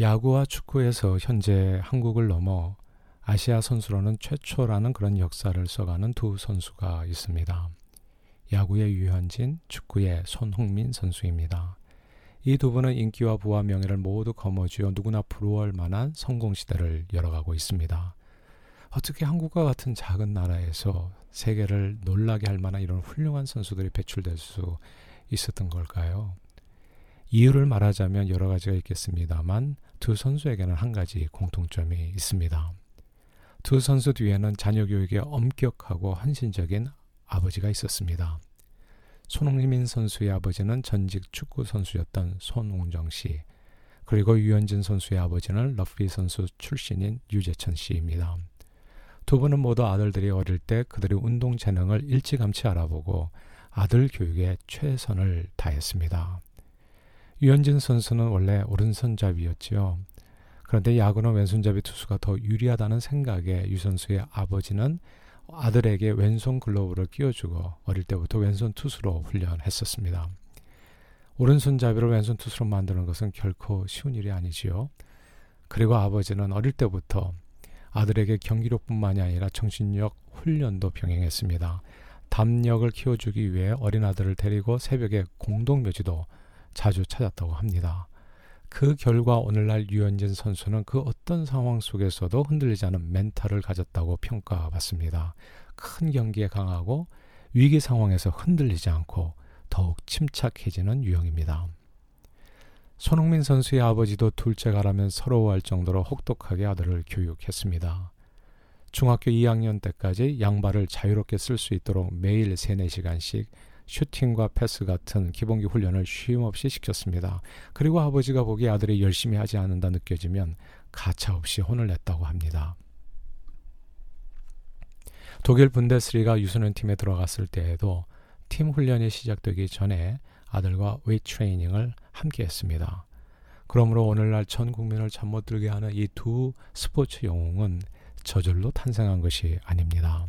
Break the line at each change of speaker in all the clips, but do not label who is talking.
야구와 축구에서 현재 한국을 넘어 아시아 선수로는 최초라는 그런 역사를 써가는 두 선수가 있습니다. 야구의 유현진, 축구의 손흥민 선수입니다. 이 두 분은 인기와 부와 명예를 모두 거머쥐어 누구나 부러워할 만한 성공 시대를 열어가고 있습니다. 어떻게 한국과 같은 작은 나라에서 세계를 놀라게 할 만한 이런 훌륭한 선수들이 배출될 수 있었던 걸까요? 이유를 말하자면 여러 가지가 있겠습니다만 두 선수에게는 한 가지 공통점이 있습니다. 두 선수 뒤에는 자녀 교육에 엄격하고 헌신적인 아버지가 있었습니다. 손흥민 선수의 아버지는 전직 축구 선수였던 손웅정 씨, 그리고 류현진 선수의 아버지는 러프리 선수 출신인 류재천 씨입니다. 두 분은 모두 아들들이 어릴 때 그들의 운동 재능을 일찌감치 알아보고 아들 교육에 최선을 다했습니다. 유현진 선수는 원래 오른손잡이였지요. 그런데 야구는 왼손잡이 투수가 더 유리하다는 생각에 유 선수의 아버지는 아들에게 왼손 글러브를 끼워주고 어릴 때부터 왼손 투수로 훈련했었습니다. 오른손잡이를 왼손 투수로 만드는 것은 결코 쉬운 일이 아니지요. 그리고 아버지는 어릴 때부터 아들에게 경기력뿐만이 아니라 정신력 훈련도 병행했습니다. 담력을 키워주기 위해 어린 아들을 데리고 새벽에 공동묘지도 자주 찾았다고 합니다. 그 결과 오늘날 유현진 선수는 그 어떤 상황 속에서도 흔들리지 않은 멘탈을 가졌다고 평가받습니다. 큰 경기에 강하고 위기 상황에서 흔들리지 않고 더욱 침착해지는 유형입니다. 손흥민 선수의 아버지도 둘째가라면 서러워할 정도로 혹독하게 아들을 교육했습니다. 중학교 2학년 때까지 양발을 자유롭게 쓸 수 있도록 매일 3, 4시간씩 슈팅과 패스 같은 기본기 훈련을 쉼없이 시켰습니다. 그리고 아버지가 보기에 아들이 열심히 하지 않는다 느껴지면 가차없이 혼을 냈다고 합니다. 독일 분데스리가 유소년 팀에 들어갔을 때에도 팀 훈련이 시작되기 전에 아들과 웨이트 트레이닝을 함께 했습니다. 그러므로 오늘날 전 국민을 잠 못 들게 하는 이 두 스포츠 영웅은 저절로 탄생한 것이 아닙니다.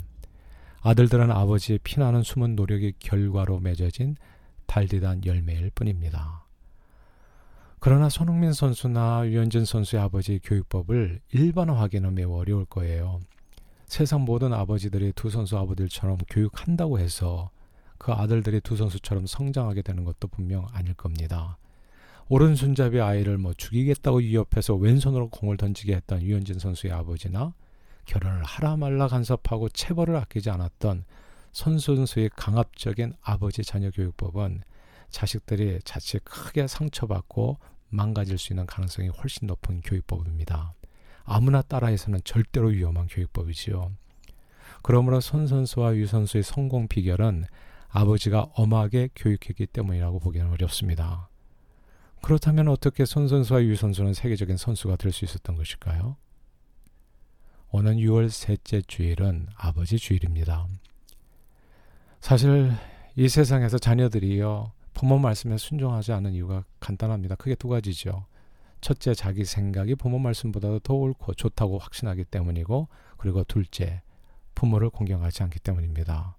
아들들은 아버지의 피나는 숨은 노력의 결과로 맺어진 달디단 열매일 뿐입니다. 그러나 손흥민 선수나 유현진 선수의 아버지 교육법을 일반화하기는 매우 어려울 거예요. 세상 모든 아버지들이 두 선수 아버들처럼 교육한다고 해서 그 아들들이 두 선수처럼 성장하게 되는 것도 분명 아닐 겁니다. 오른손잡이 아이를 뭐 죽이겠다고 위협해서 왼손으로 공을 던지게 했던 유현진 선수의 아버지나 결혼을 하라 말라 간섭하고 체벌을 아끼지 않았던 손 선수의 강압적인 아버지 자녀 교육법은 자식들이 자칫 크게 상처받고 망가질 수 있는 가능성이 훨씬 높은 교육법입니다. 아무나 따라해서는 절대로 위험한 교육법이지요. 그러므로 손 선수와 유 선수의 성공 비결은 아버지가 엄하게 교육했기 때문이라고 보기는 어렵습니다. 그렇다면 어떻게 손 선수와 유 선수는 세계적인 선수가 될 수 있었던 것일까요? 오는 6월 셋째 주일은 아버지 주일입니다. 사실 이 세상에서 자녀들이요 부모 말씀에 순종하지 않는 이유가 간단합니다. 크게 두 가지죠. 첫째, 자기 생각이 부모 말씀보다도 더 옳고 좋다고 확신하기 때문이고, 그리고 둘째, 부모를 공경하지 않기 때문입니다.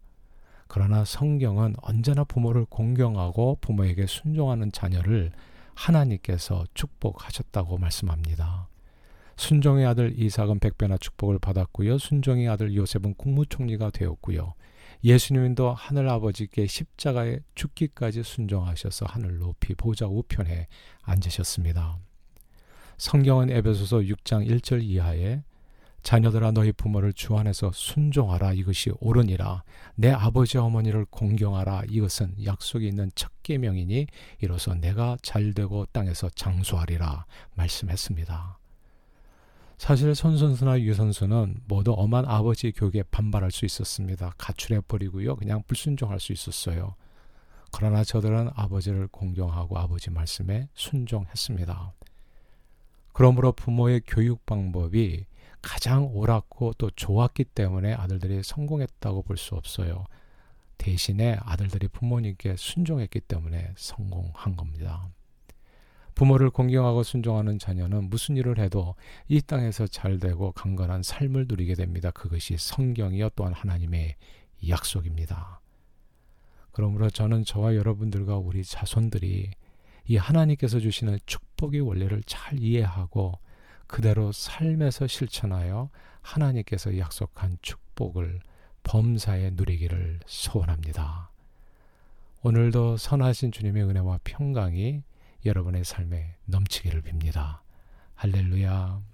그러나 성경은 언제나 부모를 공경하고 부모에게 순종하는 자녀를 하나님께서 축복하셨다고 말씀합니다. 순종의 아들 이삭은 백배나 축복을 받았고요. 순종의 아들 요셉은 국무총리가 되었고요. 예수님도 하늘 아버지께 십자가에 죽기까지 순종하셔서 하늘 높이 보좌 우편에 앉으셨습니다. 성경은 에베소서 6장 1절 이하에 자녀들아 너희 부모를 주 안에서 순종하라 이것이 옳으니라 내 아버지 어머니를 공경하라 이것은 약속이 있는 첫 계명이니 이로써 내가 잘되고 땅에서 장수하리라 말씀했습니다. 사실 손 선수나 유 선수는 모두 엄한 아버지 교육에 반발할 수 있었습니다. 가출해 버리고요. 그냥 불순종할 수 있었어요. 그러나 저들은 아버지를 공경하고 아버지 말씀에 순종했습니다. 그러므로 부모의 교육 방법이 가장 옳았고 또 좋았기 때문에 아들들이 성공했다고 볼 수 없어요. 대신에 아들들이 부모님께 순종했기 때문에 성공한 겁니다. 부모를 공경하고 순종하는 자녀는 무슨 일을 해도 이 땅에서 잘 되고 강건한 삶을 누리게 됩니다. 그것이 성경이요 또한 하나님의 약속입니다. 그러므로 저는 저와 여러분들과 우리 자손들이 이 하나님께서 주시는 축복의 원리를 잘 이해하고 그대로 삶에서 실천하여 하나님께서 약속한 축복을 범사에 누리기를 소원합니다. 오늘도 선하신 주님의 은혜와 평강이 여러분의 삶에 넘치기를 빕니다. 할렐루야.